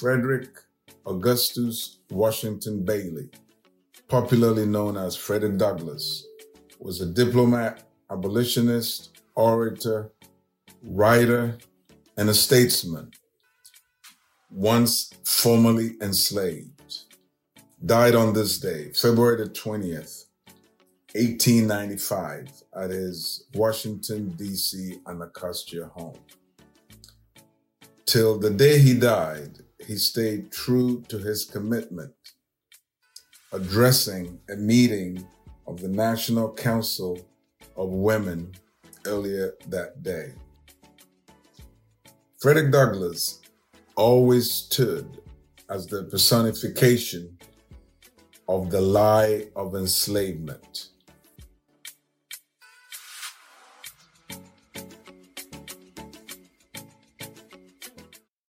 Frederick Augustus Washington Bailey, popularly known as Frederick Douglass, was a diplomat, abolitionist, orator, writer, and a statesman, once formerly enslaved. Died on this day, February the 20th, 1895, at his Washington, D.C. Anacostia home. Till the day he died, he stayed true to his commitment, addressing a meeting of the National Council of Women earlier that day. Frederick Douglass always stood as the personification of the lie of enslavement.